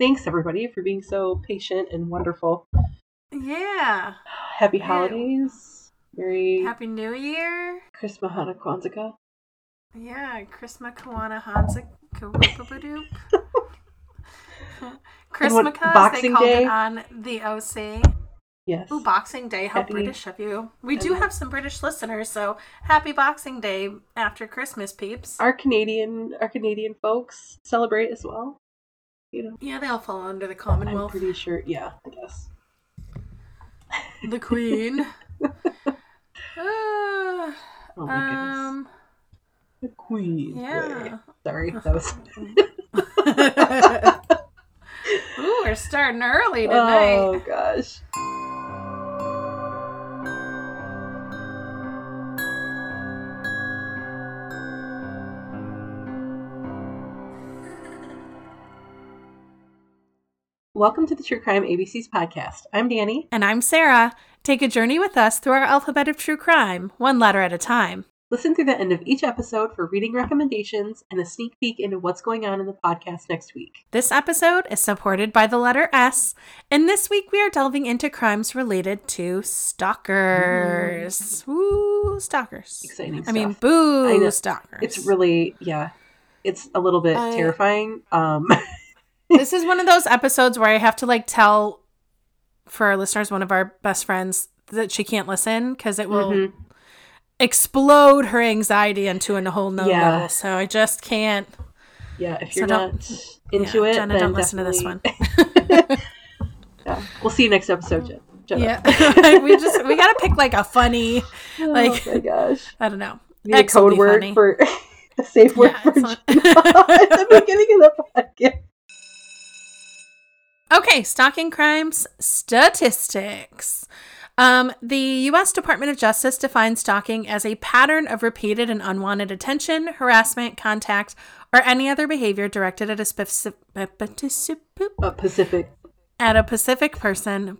Thanks everybody for being so patient and wonderful. Yeah. Happy Yeah. holidays. Merry Happy New Year. Christmas, Hanukkah, Kwanzaa. Yeah, Christma Kawana Hansa Kawoopadoop. Christmas, they Boxing called Day? it on the OC. Yes. Ooh, Boxing Day. How Happy- British of you. We do have some British listeners, so happy Boxing Day after Christmas, peeps. Our Canadian our Canadian folks celebrate as well. You know. Yeah, they all fall under the Commonwealth. I'm pretty sure yeah, I guess. The Queen. Ah, Oh my goodness. um, The Queen. yeah. Sorry, that was Ooh, we're starting early tonight. Oh gosh. Welcome to the True Crime ABC's podcast. I'm Dani. And I'm Sarah. Take a journey with us through our alphabet of true crime, one letter at a time. Listen through the end of each episode for reading recommendations and a sneak peek into what's going on in the podcast next week. This episode is supported by the letter S, and this week we are delving into crimes related to stalkers. Woo, stalkers. Exciting I mean, stuff. I boo, stalkers. It's really yeah. It's a little bit I- terrifying. Um this is one of those episodes where I have to like tell for our listeners, one of our best friends, that she can't listen because it will mhm. explode her anxiety into a whole nother Yeah. level. So I just can't. Yeah, if you're don't- into yeah, it, Jenna, then don't listen to this one. yeah. We'll see you next episode, Jen. Jenna. Yeah, we just we gotta pick like a funny, Oh like my gosh. I don't know. Need a X code word funny. for a safe word Yeah, for not- at the beginning of the podcast. Okay, stalking crimes statistics. Um, the U.S. Department of Justice defines stalking as a pattern of repeated and unwanted attention, harassment, contact, or any other behavior directed at a specific Uh, Pacific. at a specific person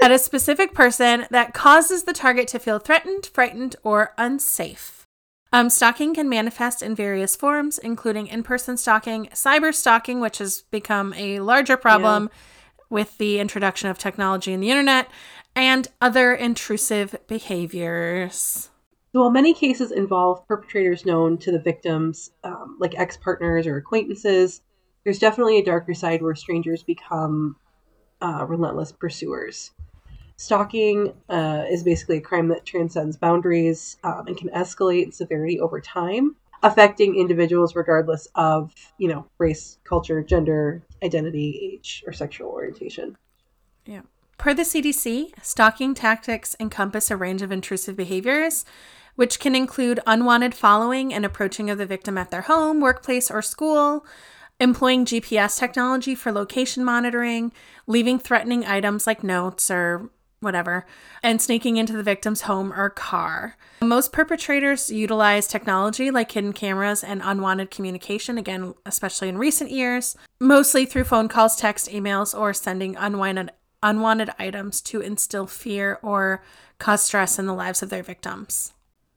at a specific person that causes the target to feel threatened, frightened, or unsafe. Um, stalking can manifest in various forms, including in-person stalking, cyber stalking, which has become a larger problem with the introduction of technology and the internet, and other intrusive behaviors. So while many cases involve perpetrators known to the victims, um, like ex partners or acquaintances, there's definitely a darker side where strangers become uh, relentless pursuers. Stalking uh, is basically a crime that transcends boundaries um, and can escalate in severity over time, affecting individuals regardless of, you know, race, culture, gender, identity, age, or sexual orientation. Yeah. Per the CDC, stalking tactics encompass a range of intrusive behaviors, which can include unwanted following and approaching of the victim at their home, workplace, or school, employing GPS technology for location monitoring, leaving threatening items like notes or whatever, and sneaking into the victim's home or car. Most perpetrators utilize technology like hidden cameras and unwanted communication, again, especially in recent years, mostly through phone calls, text, emails, or sending unwanted unwanted items to instill fear or cause stress in the lives of their victims.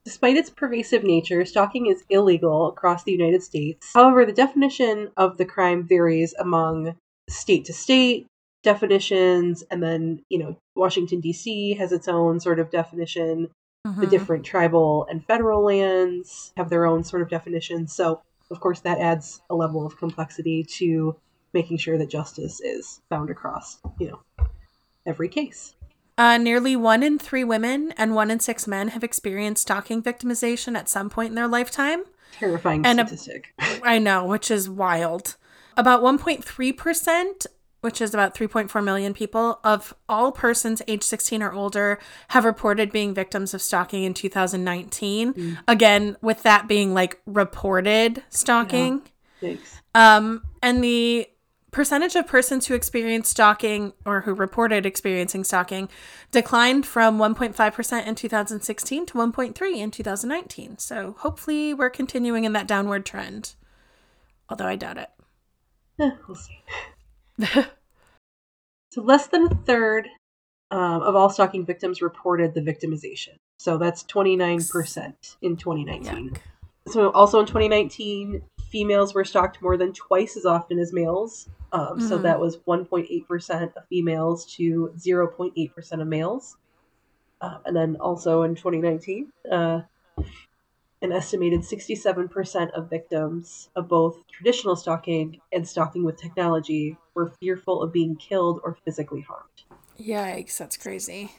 Despite its pervasive nature, stalking is illegal across the United States. However, the definition of the crime varies among state to state definitions, and then, you know, Washington, D.C. has its own sort of definition. The Mhm. different tribal and federal lands have their own sort of definitions. So, of course, that adds a level of complexity to making sure that justice is found across, you know, every case. Uh, nearly one in three women and one in six men have experienced stalking victimization at some point in their lifetime. Terrifying And statistic. I know, which is wild. About 1.3%, which is about 3.4 million people, of all persons age 16 or older have reported being victims of stalking in 2019. Mm. Again, with that being like reported stalking. Thanks. Um, and the percentage of persons who experienced stalking or who reported experiencing stalking declined from 1.5% in 2016 to 1.3 in 2019. So hopefully we're continuing in that downward trend. Although I doubt it. Eh, we'll see. So less than a third um, of all stalking victims reported the victimization. So that's 29% in 2019. Yuck. So also in 2019, females were stalked more than twice as often as males. Um, So Mhm. that was 1.8% of females to 0.8% of males. Uh, and then also in 2019, uh, an estimated 67% of victims of both traditional stalking and stalking with technology were fearful of being killed or physically harmed. Yikes, that's crazy.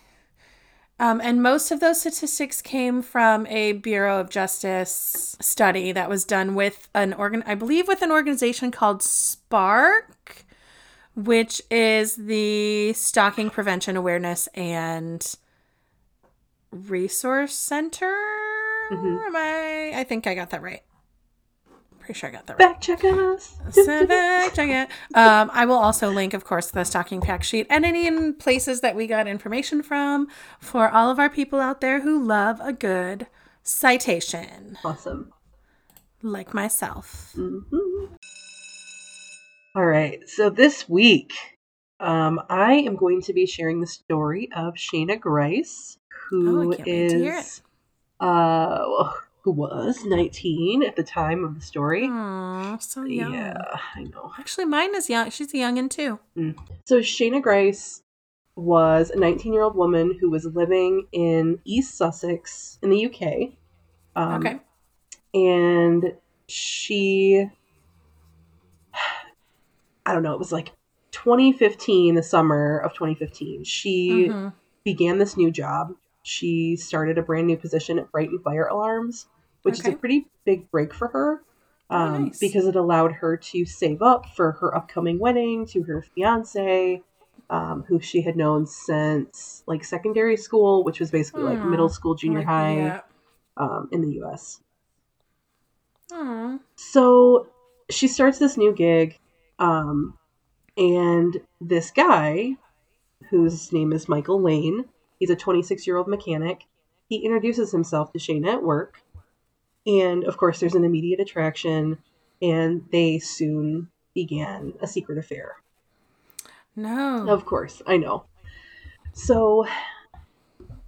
Um, and most of those statistics came from a Bureau of Justice study that was done with an organ, I believe, with an organization called SPARC, which is the Stalking Prevention Awareness and Resource Center. Mhm. Am I? I think I got that right. Pretty sure I got that right. Back check us. So fact check it. Um, I will also link, of course, the stocking fact sheet and any places that we got information from for all of our people out there who love a good citation, Awesome. like myself. Mhm. All right. So this week, um, I am going to be sharing the story of Shana Grice, who Oh, I can't wait to hear is, uh, who was 19 at the time of the story. Aw, so young. Yeah, I know. Actually, mine is young. She's a youngin' too. So Shana Grice was a 19 year old woman who was living in East Sussex in the UK. Um, okay. and she i don't know it was like 2015 the summer of 2015 she Mhm. began this new job she started a brand new position at brighton fire alarms which is a pretty big break for her Oh, um, nice. because it allowed her to save up for her upcoming wedding to her fiance um, who she had known since like secondary school which was basically like Hmm. middle school junior Like, high um, in the us Aw. so she starts this new gig, um, and this guy, whose name is Michael Lane, he's a 26 year old mechanic. He introduces himself to Shana at work, and of course, there's an immediate attraction, and they soon began a secret affair. No. Of course, I know. So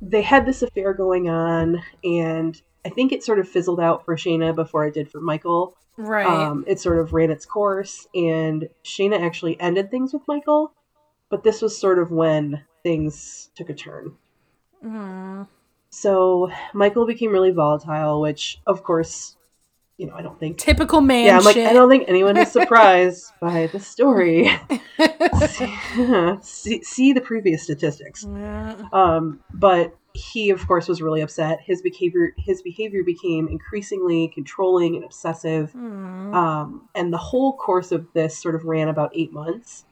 they had this affair going on, and I think it sort of fizzled out for Shana before it did for Michael. right. Um, it sort of ran its course, and Shana actually ended things with Michael, but this was sort of when things took a turn. Aw. So Michael became really volatile, which, of course, you know, I don't think. Typical man yeah, I'm like, shit. I don't think anyone is surprised by the story. see, see, see the previous statistics. Yeah. Um, but he, of course, was really upset. His behavior, his behavior became increasingly controlling and obsessive. Mm. Um, and the whole course of this sort of ran about eight months.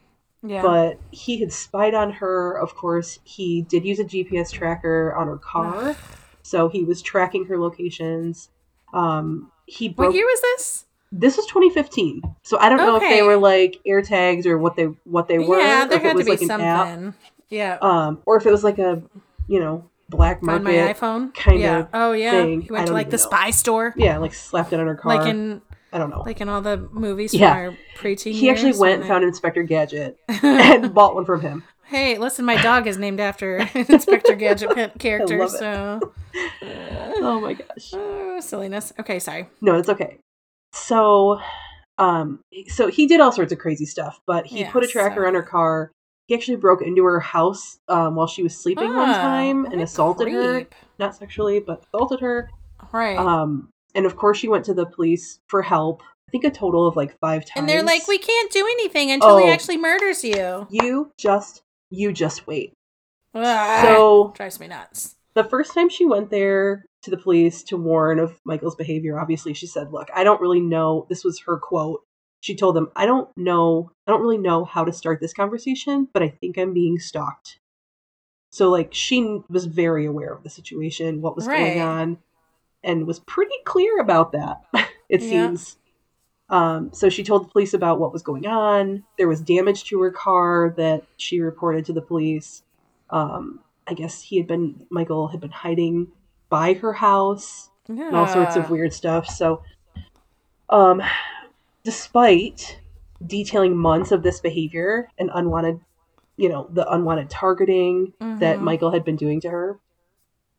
Yeah. But he had spied on her. Of course, he did use a GPS tracker on her car, so he was tracking her locations. Um, he broke. what year was this? This was 2015, so I don't know if they were like air tags or what they what they were. yeah, there had to was be like something. Yeah. um, or if it was like a you know black Find my market. iPhone. kind yeah. of Oh yeah. thing. Went to like the know. spy store. Yeah, like slapped it on her car. Like in I don't know. like in all the movies Yeah. from our preteen he actually went and found Inspector Gadget and bought one from him. Hey, listen, my dog is named after Inspector Gadget character, so Oh my gosh. oh, silliness. Okay, sorry. No, it's okay. So, um, so he did all sorts of crazy stuff, but he Yeah, put a tracker so- on her car. He actually broke into her house um, while she was sleeping one Oh, time and assaulted her. Not sexually, but assaulted her. Right. Um, and of course, she went to the police for help. I think a total of like five times. and they're like, we can't do anything until he Oh. actually murders you. you just, you just wait. Ah, So drives me nuts. the first time she went there to the police to warn of Michael's behavior, obviously she said, "Look, I don't really know." This was her quote. She told them, "I don't know. I don't really know how to start this conversation, but I think I'm being stalked." So like she was very aware of the situation, what was Right. going on, and was pretty clear about that. it Yeah. seems. Um, so she told the police about what was going on. There was damage to her car that she reported to the police. Um, I guess he had been Michael had been hiding by her house Yeah. and all sorts of weird stuff. So, um, despite detailing months of this behavior and unwanted, you know, the unwanted targeting that Mhm. Michael had been doing to her,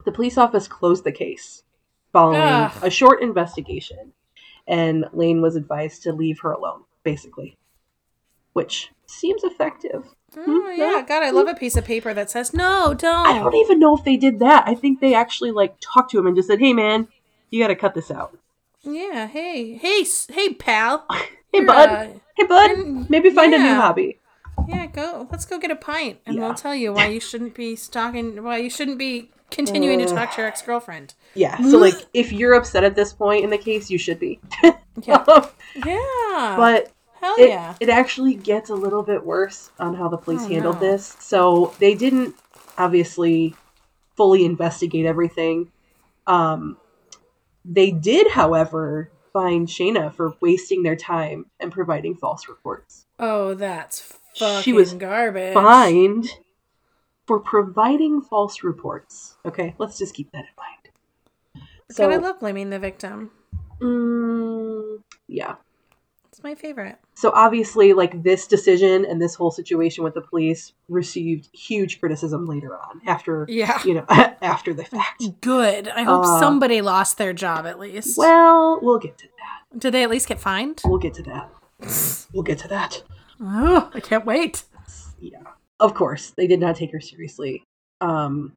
the police office closed the case following Ugh. a short investigation. and Lane was advised to leave her alone, basically, which seems effective. Oh yeah, God, I love a piece of paper that says no, don't. I don't even know if they did that. I think they actually like talked to him and just said, "Hey, man, you got to cut this out." Yeah. Hey, hey, hey, pal. Hey, bud. uh, hey, bud. Maybe find a new hobby. yeah, go. Let's go get a pint, and Yeah. we'll tell you why you shouldn't be stalking. Why you shouldn't be continuing to talk to your ex girlfriend. Yeah. So like, if you're upset at this point in the case, you should be. Yeah. but hell it, yeah. it actually gets a little bit worse on how the police Oh, handled no. this. So they didn't obviously fully investigate everything. Um, they did, however, find Shana for wasting their time and providing false reports. oh, that's fucking She was garbage. Fined for providing false reports. Okay, let's just keep that in mind. So, God, I love blaming the victim. mm, yeah. It's my favorite. So obviously, like this decision and this whole situation with the police received huge criticism later on, after Yeah. you know, after the fact. Good. I hope Uh, somebody lost their job at least. Well, we'll get to that. Did they at least get fined? We'll get to that. We'll get to that. Oh, I can't wait. Yeah. Of course, they did not take her seriously. Um,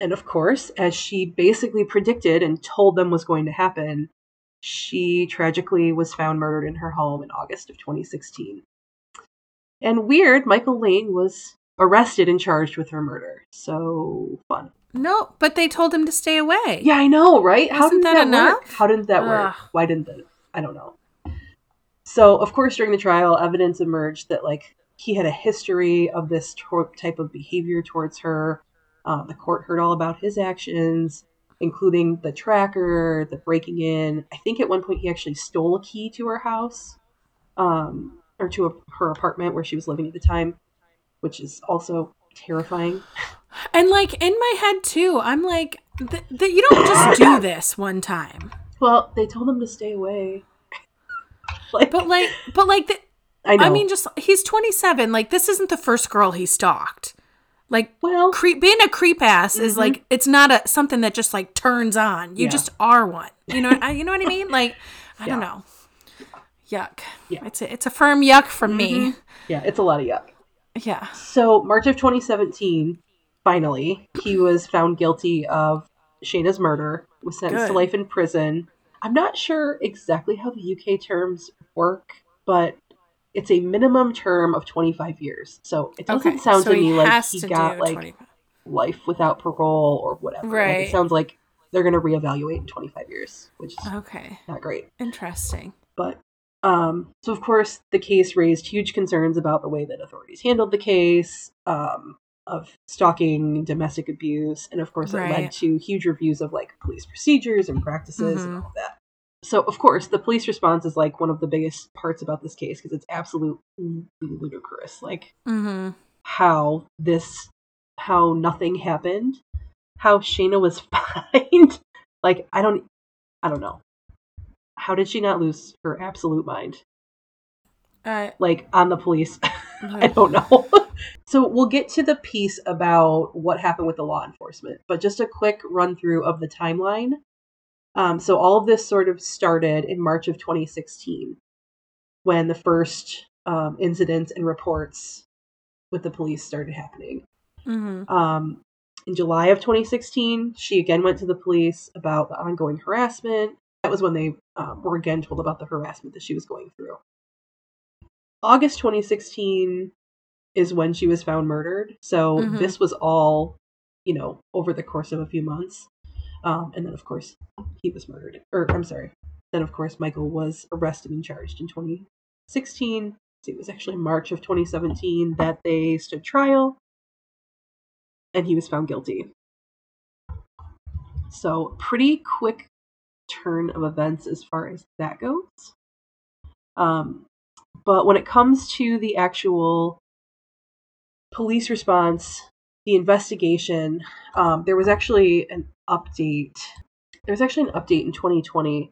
and of course, as she basically predicted and told them was going to happen, she tragically was found murdered in her home in August of 2016. And weird, Michael Lane was arrested and charged with her murder. So fun. No, but they told him to stay away. Yeah, I know, right? How did that that, enough? work? How did that work? Why didn't that? I don't know. So, of course, during the trial, evidence emerged that like he had a history of this type of behavior towards her. Um, the court heard all about his actions, including the tracker, the breaking in. I think at one point he actually stole a key to her house, um, or to a, her apartment where she was living at the time, which is also terrifying. And like in my head too, I'm like, th- th- you don't just do this one time. Well, they told him to stay away. like, But like, but like, the, I know. I mean, just he's 27. Like, this isn't the first girl he stalked. Like, well, creep being a creep ass is mm-hmm. like it's not a something that just like turns on. You Yeah. just are one. You know, I, you know what I mean? Like, I don't know. Yuck. Yeah. It's a, it's a firm yuck from me. Mm-hmm. yeah, it's a lot of yuck. Yeah. So, March of 2017, finally, he was found guilty of Shana's murder, was sentenced to life in prison. I'm not sure exactly how the UK terms work, but it's a minimum term of 25 years. So, it doesn't Okay. sound so to me like he got like 20 life without parole or whatever. Like, Right. it sounds like they're going to reevaluate in 25 years, which is Okay. not great. Interesting. But um, so of course the case raised huge concerns about the way that authorities handled the case, um, of stalking, domestic abuse, and of course it led to huge reviews of like police procedures and practices and Mhm. all that. So of course the police response is like one of the biggest parts about this case because it's absolutely ludicrous. Like Mm-hmm. how this how nothing happened, how Shana was fined. like I don't I don't know. How did she not lose her absolute mind? Uh, Like on the police. I don't know. so we'll get to the piece about what happened with the law enforcement, but just a quick run through of the timeline. Um, so all of this sort of started in March of 2016 when the first um, incidents and reports with the police started happening. mm-hmm. Um, in July of 2016, she again went to the police about the ongoing harassment. That was when they um, were again told about the harassment that she was going through. August 2016 is when she was found murdered. So Mhm. this was all, you know, over the course of a few months. Um, and then, of course, he was murdered. Or, I'm sorry. Then, of course, Michael was arrested and charged in 2016. It was actually March of 2017 that they stood trial and he was found guilty. So, pretty quick turn of events as far as that goes. Um, but when it comes to the actual police response, the investigation, um, there was actually an update. There was actually an update in 2020,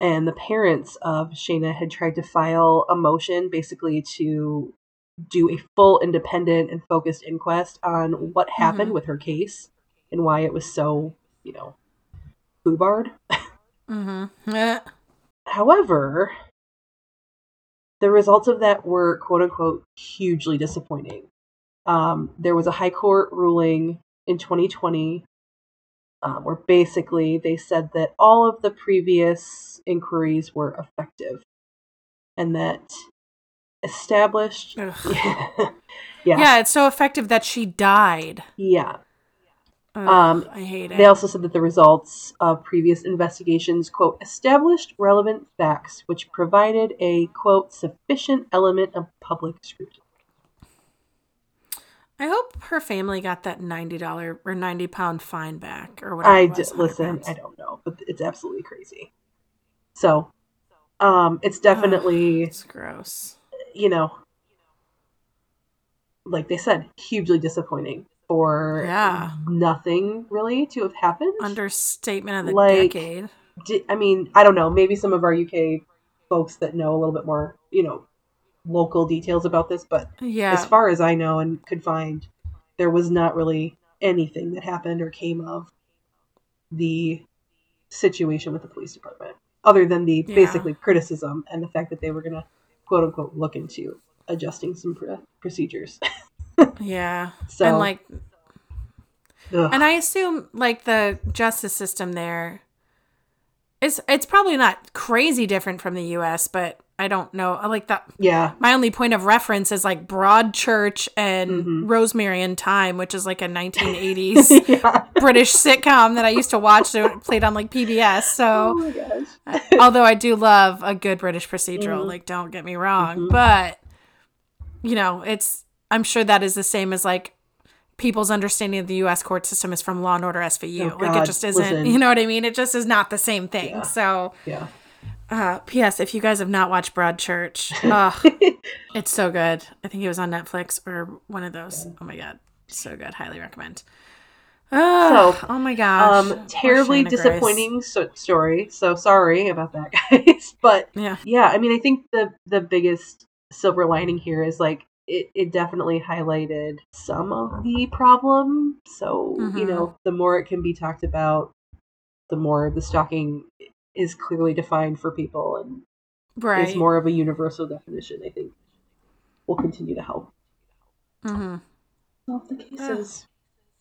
and the parents of Shana had tried to file a motion basically to do a full independent and focused inquest on what happened Mhm. with her case and why it was so, you know, foobarred. Mm-hmm. However, the results of that were quote unquote hugely disappointing. Um, there was a high court ruling in 2020 um, where basically they said that all of the previous inquiries were effective and that established. Ugh. yeah. Yeah, it's so effective that she died. Yeah. Ugh, Um, I hate it. They also said that the results of previous investigations, quote, established relevant facts which provided a, quote, sufficient element of public scrutiny. I hope her family got that ninety dollar or ninety pound fine back or whatever. I it d- was, 100 listen, pounds. I don't know, but it's absolutely crazy. So, um, it's definitely, It's gross. you know, like they said, hugely disappointing for Yeah. nothing really to have happened. Understatement of the Like- decade. Di- I mean, I don't know. Maybe some of our UK folks that know a little bit more, you know, local details about this, but Yeah. as far as I know and could find, there was not really anything that happened or came of the situation with the police department, other than the Yeah. basically criticism and the fact that they were going to quote unquote look into adjusting some pr- procedures. yeah. So, and like ugh. and I assume like the justice system there is it's probably not crazy different from the US, but I don't know. I like that yeah, my only point of reference is like Broadchurch and Mhm. Rosemary and Thyme, which is like a 1980s yeah. British sitcom that I used to watch that played on like PBS. Oh So, gosh. although I do love a good British procedural, Mhm. like don't get me wrong, Mhm. but you know, it's I'm sure that is the same as like people's understanding of the US court system is from Law and Order SVU. Oh, like it just isn't, listen. you know what I mean? It just is not the same thing. Yeah. So, Yeah. Uh, P.S. If you guys have not watched Broadchurch, ugh, it's so good. I think it was on Netflix or one of those. Oh my god, so good. Highly recommend. Ugh, So, oh my gosh, um, terribly disappointing so- story. So sorry about that, guys. But Yeah, yeah, I mean, I think the the biggest silver lining here is like it, it definitely highlighted some of the problem. So you Mhm. know, the more it can be talked about, the more the stalking is clearly defined for people and right. is more of a universal definition. I think will continue to help hmm solve the cases.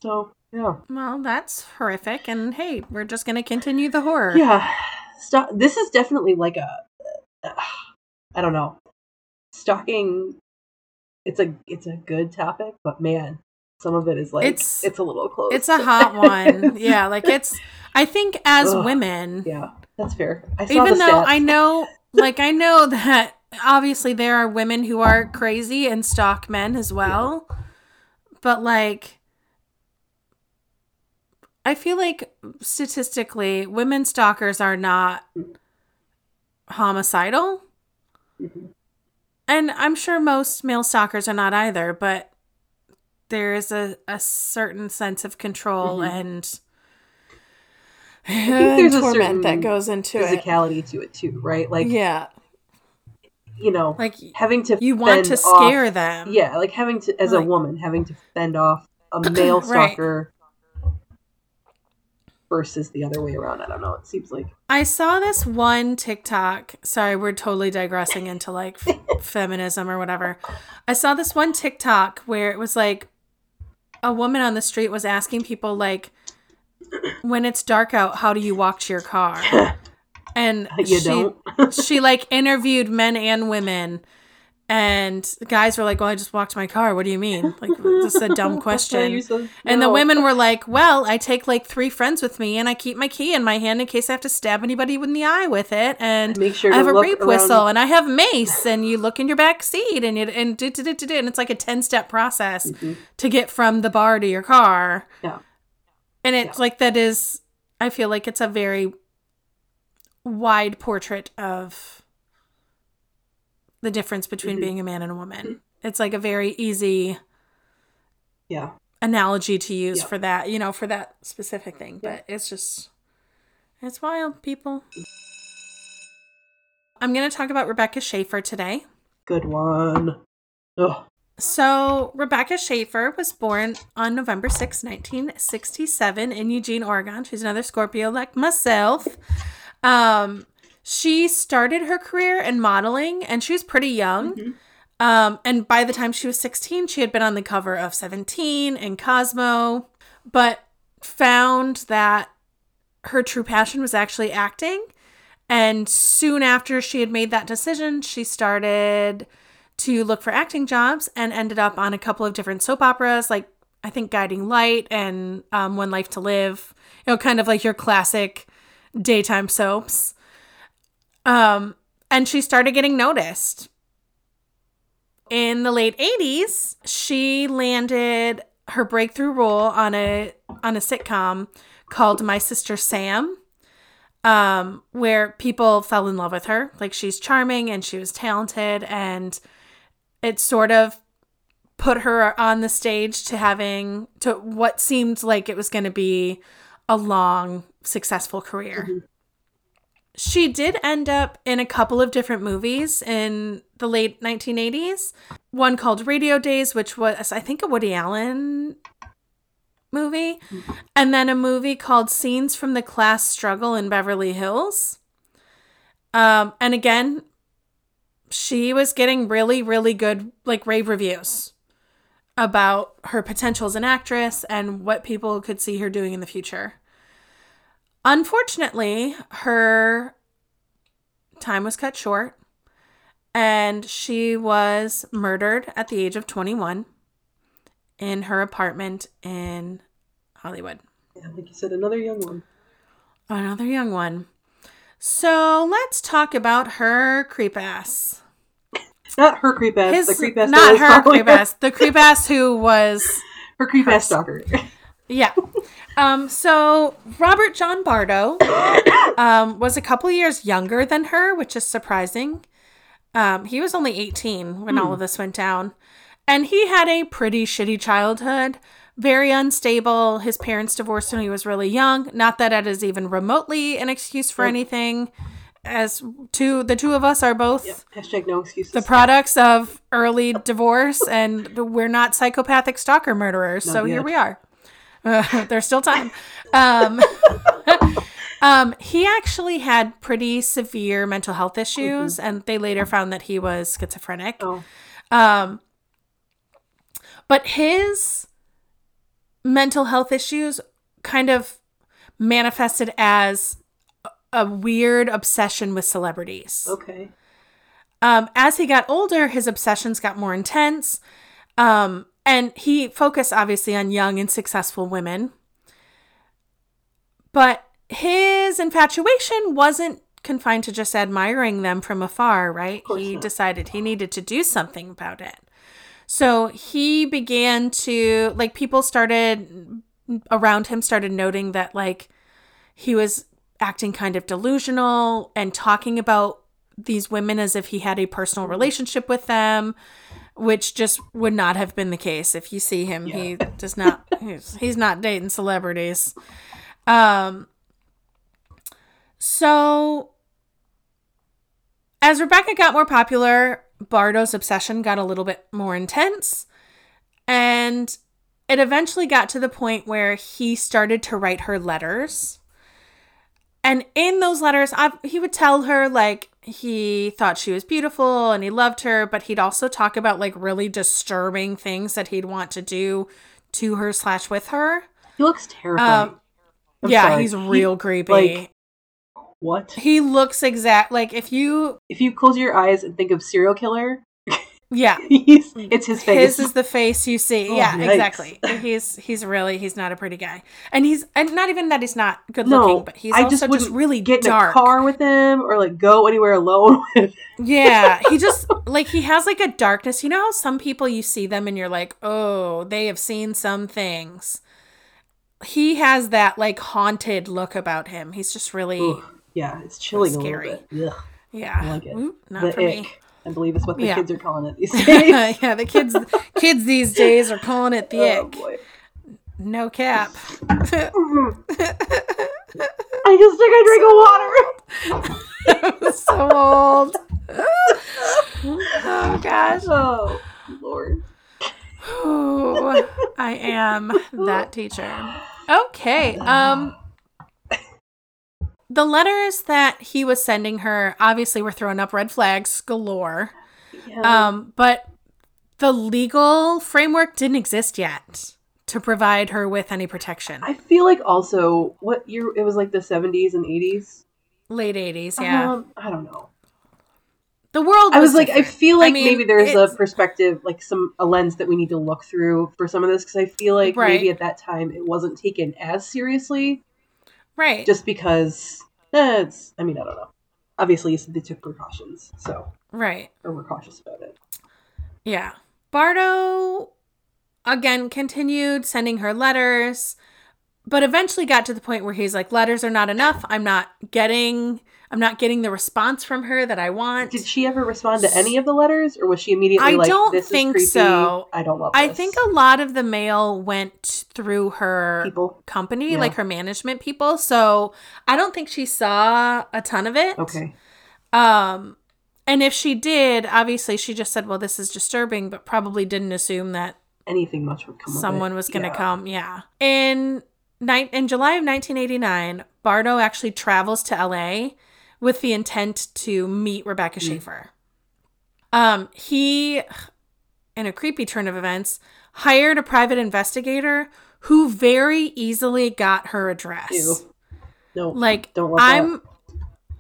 So yeah. Well, that's horrific. And hey, we're just gonna continue the horror. Yeah, this is definitely like a, uh, I don't know, stalking. It's a it's a good topic, but man, some of it is like It's- it's, a little close. It's a hot one. yeah, like it's. I think as Ugh. women, yeah, that's fair. I saw even though stats. I know, like I know that obviously there are women who are crazy and stalk men as well, but like I feel like statistically, women stalkers are not homicidal, Mhm. and I'm sure most male stalkers are not either, but there is a, a certain sense of control Mhm. and there's a torment certain that goes into it. physicality to it too, right? Like yeah, you know, like having to you want to fend off- scare them. Yeah, like having to as Like- a woman having to fend off a male Right. stalker versus the other way around. I don't know. It seems like I saw this one TikTok. Sorry, we're totally digressing into like f- feminism or whatever. I saw this one TikTok where it was like a woman on the street was asking people like when it's dark out, how do you walk to your car? And you she she like interviewed men and women and the guys were like, "Well, I just walked to my car. What do you mean?" Like this is a dumb question. So- And the women were like, "Well, I take like three friends with me, and I keep my key in my hand in case I have to stab anybody in the eye with it, and Make sure I have a rape around- whistle, and I have mace, and you look in your back seat, and you and do, do, do, do, and it's like a ten step process Mhm. to get from the bar to your car, Yeah. And it's like that is, I feel like it's a very wide portrait of the difference between Mhm. being a man and a woman. It's like a very easy Yeah. analogy to use Yeah. for that, you know, for that specific thing. Yeah. But it's just, it's wild, people. I'm going to talk about Rebecca Schaeffer today. Good one. Ugh. So, Rebecca Schaeffer was born on November 6, 1967, in Eugene, Oregon. She's another Scorpio like myself. Um, she started her career in modeling and she was pretty young. Mhm. Um, and by the time she was 16, she had been on the cover of 17 and Cosmo, but found that her true passion was actually acting. And soon after she had made that decision, she started to look for acting jobs and ended up on a couple of different soap operas, like I think Guiding Light and um, One Life to Live, you know, kind of like your classic daytime soaps. Um, and she started getting noticed. In the late 80s, she landed her breakthrough role on a on a sitcom called My Sister Sam, um, where people fell in love with her. Like she's charming and she was talented, and it sort of put her on the stage to having to what seemed like it was going to be a long, successful career. Mhm. She did end up in a couple of different movies in the late 1980s. One called Radio Days, which was, I think, a Woody Allen movie, and then a movie called Scenes from the Class Struggle in Beverly Hills. Um, and again, she was getting really, really good, like, rave reviews about her potential as an actress and what people could see her doing in the future. Unfortunately, her time was cut short and she was murdered at the age of 21 in her apartment in Hollywood. Yeah, like you said, another young one. Another young one. So let's talk about her creep ass. Not her creep ass, His, the creep ass. not her creep ass. The creep ass who was Her creep ass stalker. Yeah. Um, so Robert John Bardo um, was a couple years younger than her, which is surprising. Um, he was only 18 when all of this went down. And he had a pretty shitty childhood, very unstable. His parents divorced when he was really young. Not that that is even remotely an excuse for anything, as two the two of us are both Yep. Hashtag no excuses. the products of early divorce, and we're not psychopathic stalker murderers. Not so here we are. Uh, there's still time. Um, um, he actually had pretty severe mental health issues, and they later found that he was schizophrenic. oh, Um, but his mental health issues kind of manifested as a- weird obsession with celebrities. okay. Um, as he got older, his obsessions got more intense. Um, and he focused obviously on young and successful women. But his infatuation wasn't confined to just admiring them from afar, right? He not. decided he needed to do something about it. So he began to, like, people started around him started noting that, like, he was acting kind of delusional and talking about these women as if he had a personal relationship with them, which just would not have been the case. If you see him, he does not. He's, he's not dating celebrities. Um. So, as Rebecca got more popular, Bardo's obsession got a little bit more intense, and it eventually got to the point where he started to write her letters. And in those letters, I, he would tell her like he thought she was beautiful and he loved her, but he'd also talk about like really disturbing things that he'd want to do to her slash with her. He looks terrifying. Um, yeah, sorry. he's He- real creepy. like- what? he looks exact like if you If you close your eyes and think of serial killer, yeah. he's mm. it's his face. His is the face you see. Oh, yeah, yikes. exactly. He's he's really he's not a pretty guy, and he's and not even that he's not good looking, no, but he's I also just just, really get dark. in a car with him or like go anywhere alone with. Yeah, he just like he has like a darkness. You know how some people you see them and you're like, oh, they have seen some things. He has that like haunted look about him. He's just really Ooh, yeah, it's chilling Scary. a little bit. Ugh, yeah. I like it. Ooh, not the for ick, me. I believe is what the Yeah. kids are calling it these days. yeah, the kids kids these days are calling it the Oh, ick. boy. No cap. I just took a drink of water. I'm so old. oh gosh. Oh Lord. Ooh, I am that teacher. Okay. Um the letters that he was sending her obviously were throwing up red flags galore. Yeah. Um, but the legal framework didn't exist yet to provide her with any protection. I feel like also what year it was like the 70s and 80s. Late 80s, yeah. Um, I don't know. the world I was like, I feel like mean, maybe there's a perspective, like some a lens that we need to look through for some of this because I feel like Right. maybe at that time it wasn't taken as seriously, right. just because it's. I mean, I don't know. Obviously, they took precautions, so right. or were cautious about it. Yeah. Bardo again continued sending her letters, but eventually got to the point where he's like, letters are not enough. I'm not getting I'm not getting the response from her that I want. Did she ever respond to any of the letters, or was she immediately I like, don't "This think is so. I don't love." I this." think a lot of the mail went through her people. company, Yeah. like her management people. So I don't think she saw a ton of it. Okay. Um, and if she did, obviously she just said, "Well, this is disturbing," but probably didn't assume that Anything much would come. someone was going to Yeah. come. Yeah. In ni- in July of 1989, Bardo actually travels to LA with the intent to meet Rebecca Mm. Schaeffer. Um, he, in a creepy turn of events, hired a private investigator who very easily got her address. Ew. No. Like Don't. I'm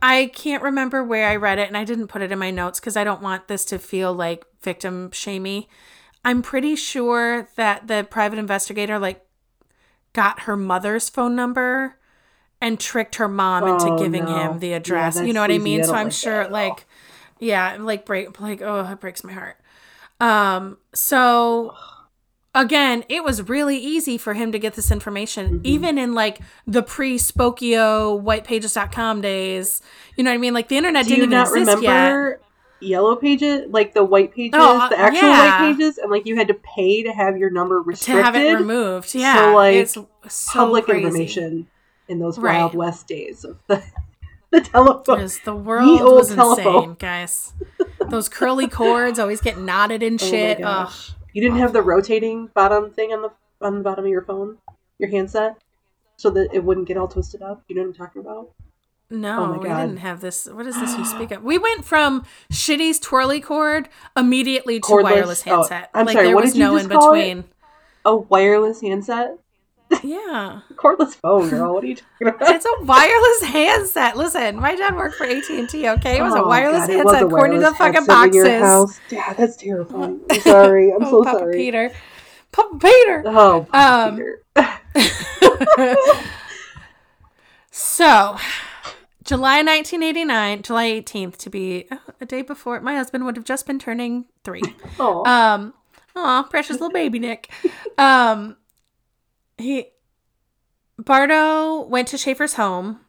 I can't remember where I read it and I didn't put it in my notes because I don't want this to feel like victim shamey. I'm pretty sure that the private investigator like got her mother's phone number and tricked her mom into Oh, giving no. him the Yeah, address. you know what I mean? So I'm like sure that at all. like yeah, like break like oh, it breaks my heart. Um so again, it was really easy for him to get this information, Mhm. even in like the pre Spokeo whitepages.com days. You know what I mean? Like the internet Do didn't you even not exist yet. yellow pages, like the white pages, Oh, the actual yeah. white pages, and like you had to pay to have your number restricted, To have it removed. Yeah. like, it's so Public crazy. information in those Right. wild west days of the, the telephone. Because the world old was telephone. insane, guys. Those curly cords always get knotted and Oh shit. Ugh. You didn't have the rotating bottom thing on the on the bottom of your phone, your handset, so that it wouldn't get all twisted up. You know what I'm talking about? No, Oh we didn't have this. What is this you speak of? We went from Shitty's twirly cord immediately to Cordless- wireless oh, handset. I'm like sorry, there what was did you no just in call it? between. A wireless handset, Yeah. cordless phone, girl. What are you talking about? It's a wireless handset. Listen, my dad worked for AT and T. Okay, it was a Oh, wireless God, handset a according to the fucking headset in your boxes. Dad, that's terrifying. I'm sorry. I'm oh, so Papa sorry. Peter, Papa Peter. Oh, Papa Um, Peter. so, July 1989, July 18th to be uh, a day before my husband would have just been turning three. Oh, Um, aw, precious little baby Nick. Um, he Bardo went to Schaeffer's home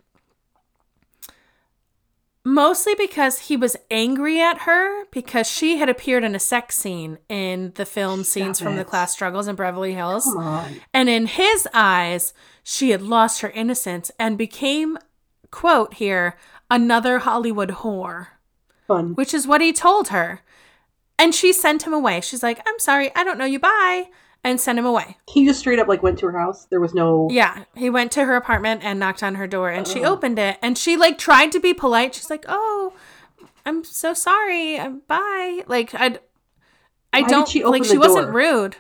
mostly because he was angry at her because she had appeared in a sex scene in the film scenes from the class struggles in Beverly Hills. And in his eyes, she had lost her innocence and became, quote here, another Hollywood whore, Fun. which is what he told her. And she sent him away. She's like, I'm sorry, I don't know you, bye. And sent him away. He just straight up like went to her house. There was no. Yeah, he went to her apartment and knocked on her door and she opened it and she like tried to be polite. She's like, "Oh, I'm so sorry. um, Bye." Like I I Why don't she like she the wasn't rude.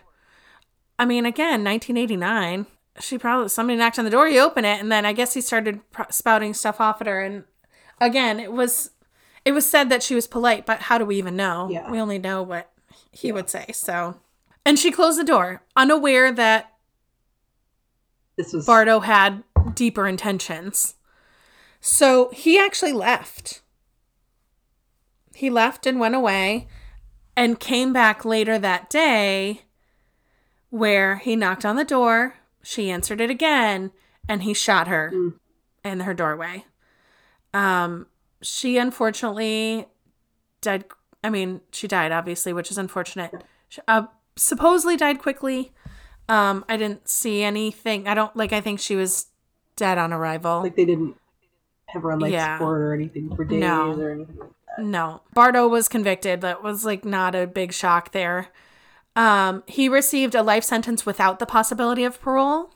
I mean, again, 1989. She probably somebody knocked on the door, you open it and then I guess he started pro- spouting stuff off at her and again, it was it was said that she was polite, but how do we even know? Yeah. We only know what he would say. So, and she closed the door, unaware that This was. Bardo had deeper intentions. So he actually left. He left and went away and came back later that day where he knocked on the door. She answered it again and he shot her Mm. in her doorway. Um, she unfortunately died. I mean, she died, obviously, which is unfortunate. Uh, supposedly died quickly. Um, I didn't see anything. I don't like. I think she was dead on arrival. Like they didn't have her on like Yeah. support or anything for days No. or anything. no, Bardo was convicted. That was like not a big shock there. Um, he received a life sentence without the possibility of parole.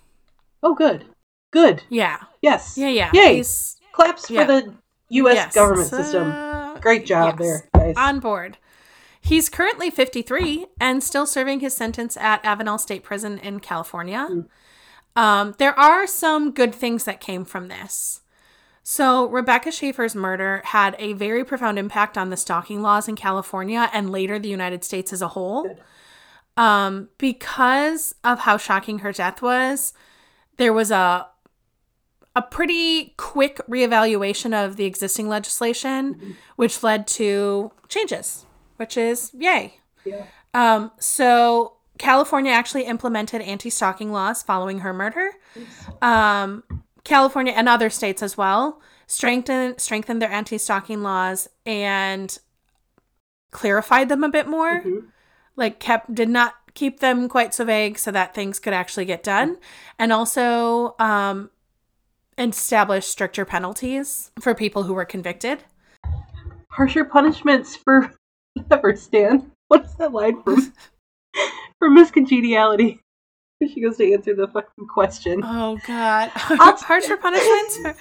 Oh, good. Good. Yeah, Yes. yeah, yeah. Yay. He's Claps for the U.S. Yes. government system. Great job yes. there, guys. On board. He's currently 53 and still serving his sentence at Avenal State Prison in California. Mm. Um, there are some good things that came from this. So, Rebecca Schaeffer's murder had a very profound impact on the stalking laws in California and later the United States as a whole. Um, because of how shocking her death was, there was a a pretty quick reevaluation of the existing legislation, which led to changes, which is yay. Yeah. Um, so California actually implemented anti-stalking laws following her murder. Um, California and other states as well strengthened strengthened their anti-stalking laws and clarified them a bit more. Mhm. Like kept did not keep them quite so vague so that things could actually get done, and also um, established stricter penalties for people who were convicted. Harsher punishments for whatever, Stan. What's that line from? for Miss Congeniality. She goes to answer the fucking question. Oh God, harsher punishments. Oh,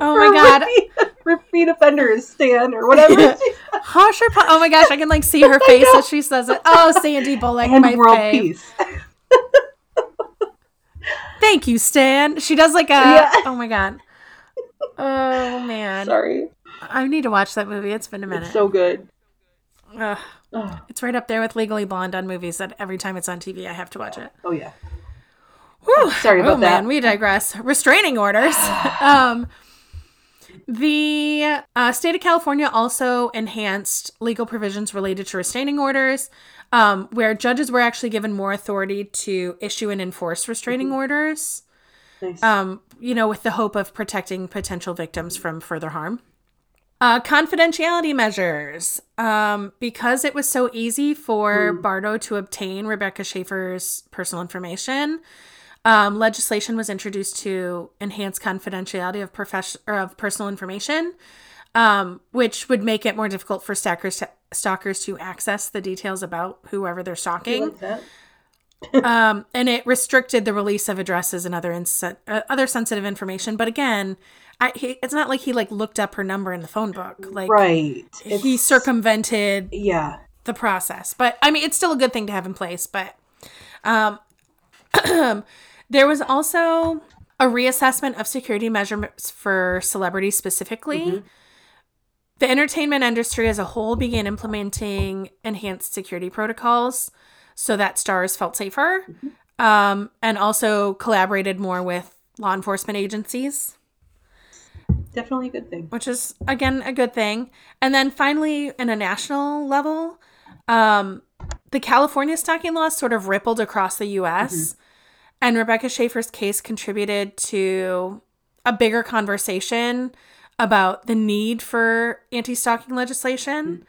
for, oh my God, Repeat, repeat offenders, Stan, or whatever. Yeah. harsher. Pu- oh my gosh, I can like see her face as she says it. Oh, Sandy Bullock, and my world fave. peace. Thank you, Stan. She does like a. Yeah. Oh my God. Oh man, Sorry. I need to watch that movie. It's been a minute. It's so good. Ugh. Oh, It's right up there with Legally Blonde on movies that every time it's on TV, I have to watch it. oh yeah. Whew. Sorry about oh, man, that. we digress. Restraining orders. um, the uh, state of California also enhanced legal provisions related to restraining orders, um, where judges were actually given more authority to issue and enforce restraining Mm-hmm. orders. Nice. Um, you know, with the hope of protecting potential victims from further harm. Uh, confidentiality measures. Um, because it was so easy for Bardo to obtain Rebecca Schaeffer's personal information, um, legislation was introduced to enhance confidentiality of profession of personal information, um, which would make it more difficult for stalkers to, stalkers to access the details about whoever they're stalking um, and it restricted the release of addresses and other inse- uh, other sensitive information. But again, I, he, it's not like he like looked up her number in the phone book. Like right. he It's- circumvented Yeah. the process. But I mean, it's still a good thing to have in place. But um, there was also a reassessment of security measurements for celebrities specifically. Mhm. The entertainment industry as a whole began implementing enhanced security protocols so that stars felt safer um, and also collaborated more with law enforcement agencies Definitely a good thing. which is again a good thing. And then finally, in a national level, um, the California stalking laws sort of rippled across the U.S. And Rebecca Schaeffer's case contributed to a bigger conversation about the need for anti-stalking legislation.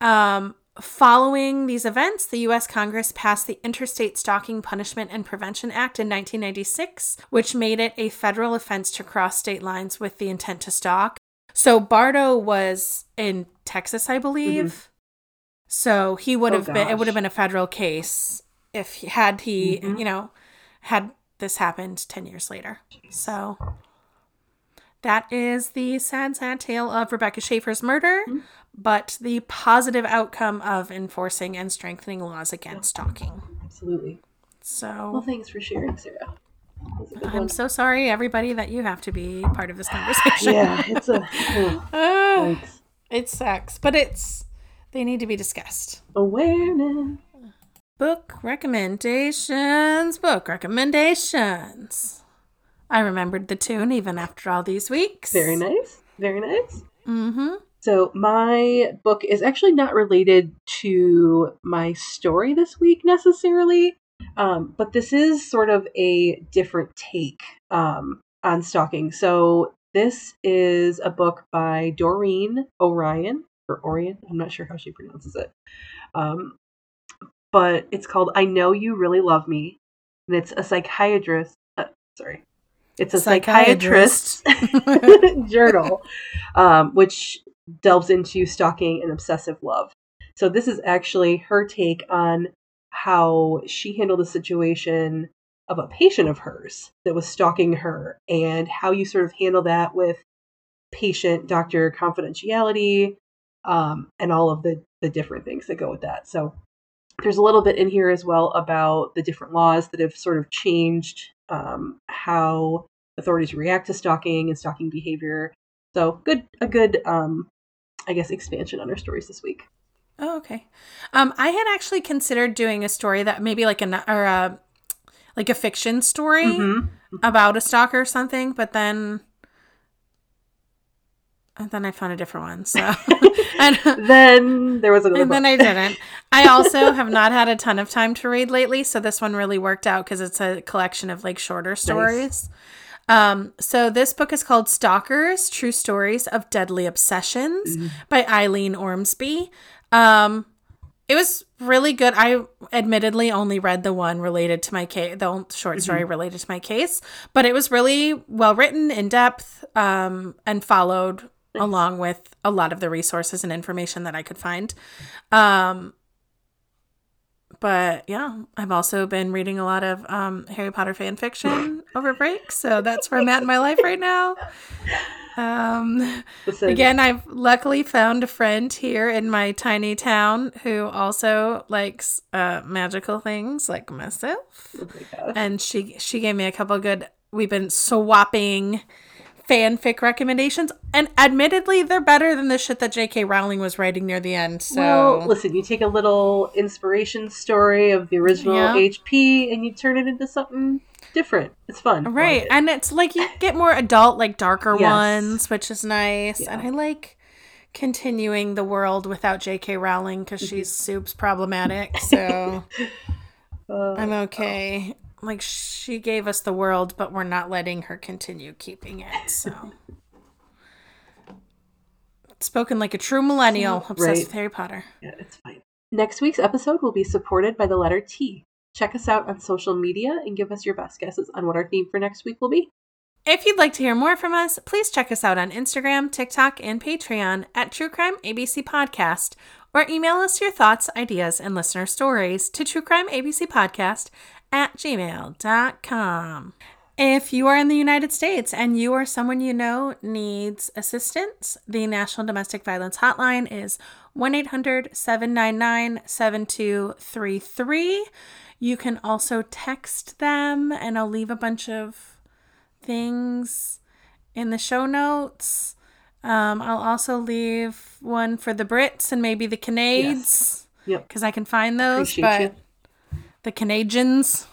Um, following these events, the U.S. Congress passed the Interstate Stalking Punishment and Prevention Act in 1996, which made it a federal offense to cross state lines with the intent to stalk. So Bardo was in Texas, I believe. So he would Oh, have been. It would have been a federal case if he- had he, Mhm. you know, had this happened ten years later. So that is the sad, sad tale of Rebecca Schaeffer's murder, Mm-hmm. but the positive outcome of enforcing and strengthening laws against stalking. Absolutely. So. Well, thanks for sharing, Sarah. That was a good I'm one. so sorry, everybody, that you have to be part of this conversation. yeah, it's a oh, thanks. it sucks, but it's they need to be discussed. awareness. Book recommendations. Book recommendations. I remembered the tune even after all these weeks. Very nice. Very nice. Mm-hmm. So my book is actually not related to my story this week necessarily, um, but this is sort of a different take um, on stalking. So this is a book by Doreen Orion or Orion. I'm not sure how she pronounces it, um, but it's called "I Know You Really Love Me," and it's a psychiatrist. Uh, sorry, it's a Psychiatrist. psychiatrist journal, um, which delves into stalking and obsessive love. So this is actually her take on how she handled the situation of a patient of hers that was stalking her and how you sort of handle that with patient doctor confidentiality, um, and all of the the different things that go with that. So there's a little bit in here as well about the different laws that have sort of changed um, how authorities react to stalking and stalking behavior. So good, a good, um, I guess, expansion on our stories this week. Oh, okay. Um, I had actually considered doing a story that maybe like a or a like a fiction story Mhm. about a stalker or something, but then and then I found a different one. So and, Then there was another. and then. I didn't. I also have not had a ton of time to read lately, so this one really worked out because it's a collection of like shorter stories. Um, so this book is called Stalkers: True Stories of Deadly Obsessions by Eileen Ormsby. Um, it was really good. I admittedly only read the one related to my case, the short story related to my case, but it was really well written, in depth, um, and followed along with a lot of the resources and information that I could find. Um, but yeah, I've also been reading a lot of um, Harry Potter fan fiction over break, so that's where I'm at in my life right now. Um, Again, I've luckily found a friend here in my tiny town who also likes uh, magical things like myself, oh my and she she gave me a couple good. We've been swapping fanfic recommendations, and admittedly, they're better than the shit that J.K. Rowling was writing near the end. So Well, listen, you take a little inspiration story of the original Yeah. HP and you turn it into something different. It's fun. Right. it. And it's like you get more adult, like darker Yes. ones, which is nice. And I like continuing the world without J.K. Rowling because she's soup's problematic. So Uh, I'm okay. Like she gave us the world, but we're not letting her continue keeping it. So. Spoken like a true millennial obsessed Right. with Harry Potter. Yeah, it's fine. Next week's episode will be supported by the letter T. Check us out on social media and give us your best guesses on what our theme for next week will be. If you'd like to hear more from us, please check us out on Instagram, TikTok, and Patreon at True Crime ABC Podcast, or email us your thoughts, ideas, and listener stories to truecrimeabcpodcast at gmail.com. If you are in the United States and you or someone you know needs assistance, the National Domestic Violence Hotline is 1 800 799 7233. You can also text them, and I'll leave a bunch of things in the show notes. Um, I'll also leave one for the Brits and maybe the Canades Yep. because I can find those. Appreciate but the Canadians,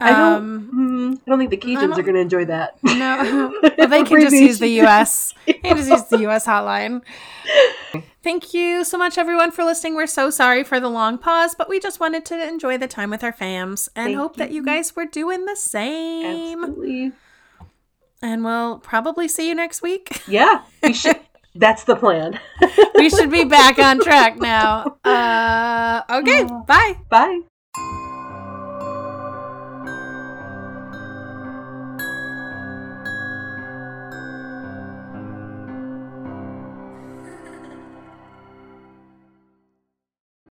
I don't, um, mm, I don't think the Cajuns are going to enjoy that. no, well, they can just use the U.S. They can just use the U.S. hotline. Thank you so much, everyone, for listening. We're so sorry for the long pause, but we just wanted to enjoy the time with our fams and Thank hope that you you. guys were doing the same. Absolutely. And we'll probably see you next week. Yeah, we should. That's the plan. we should be back on track now. Uh, okay, bye. Bye.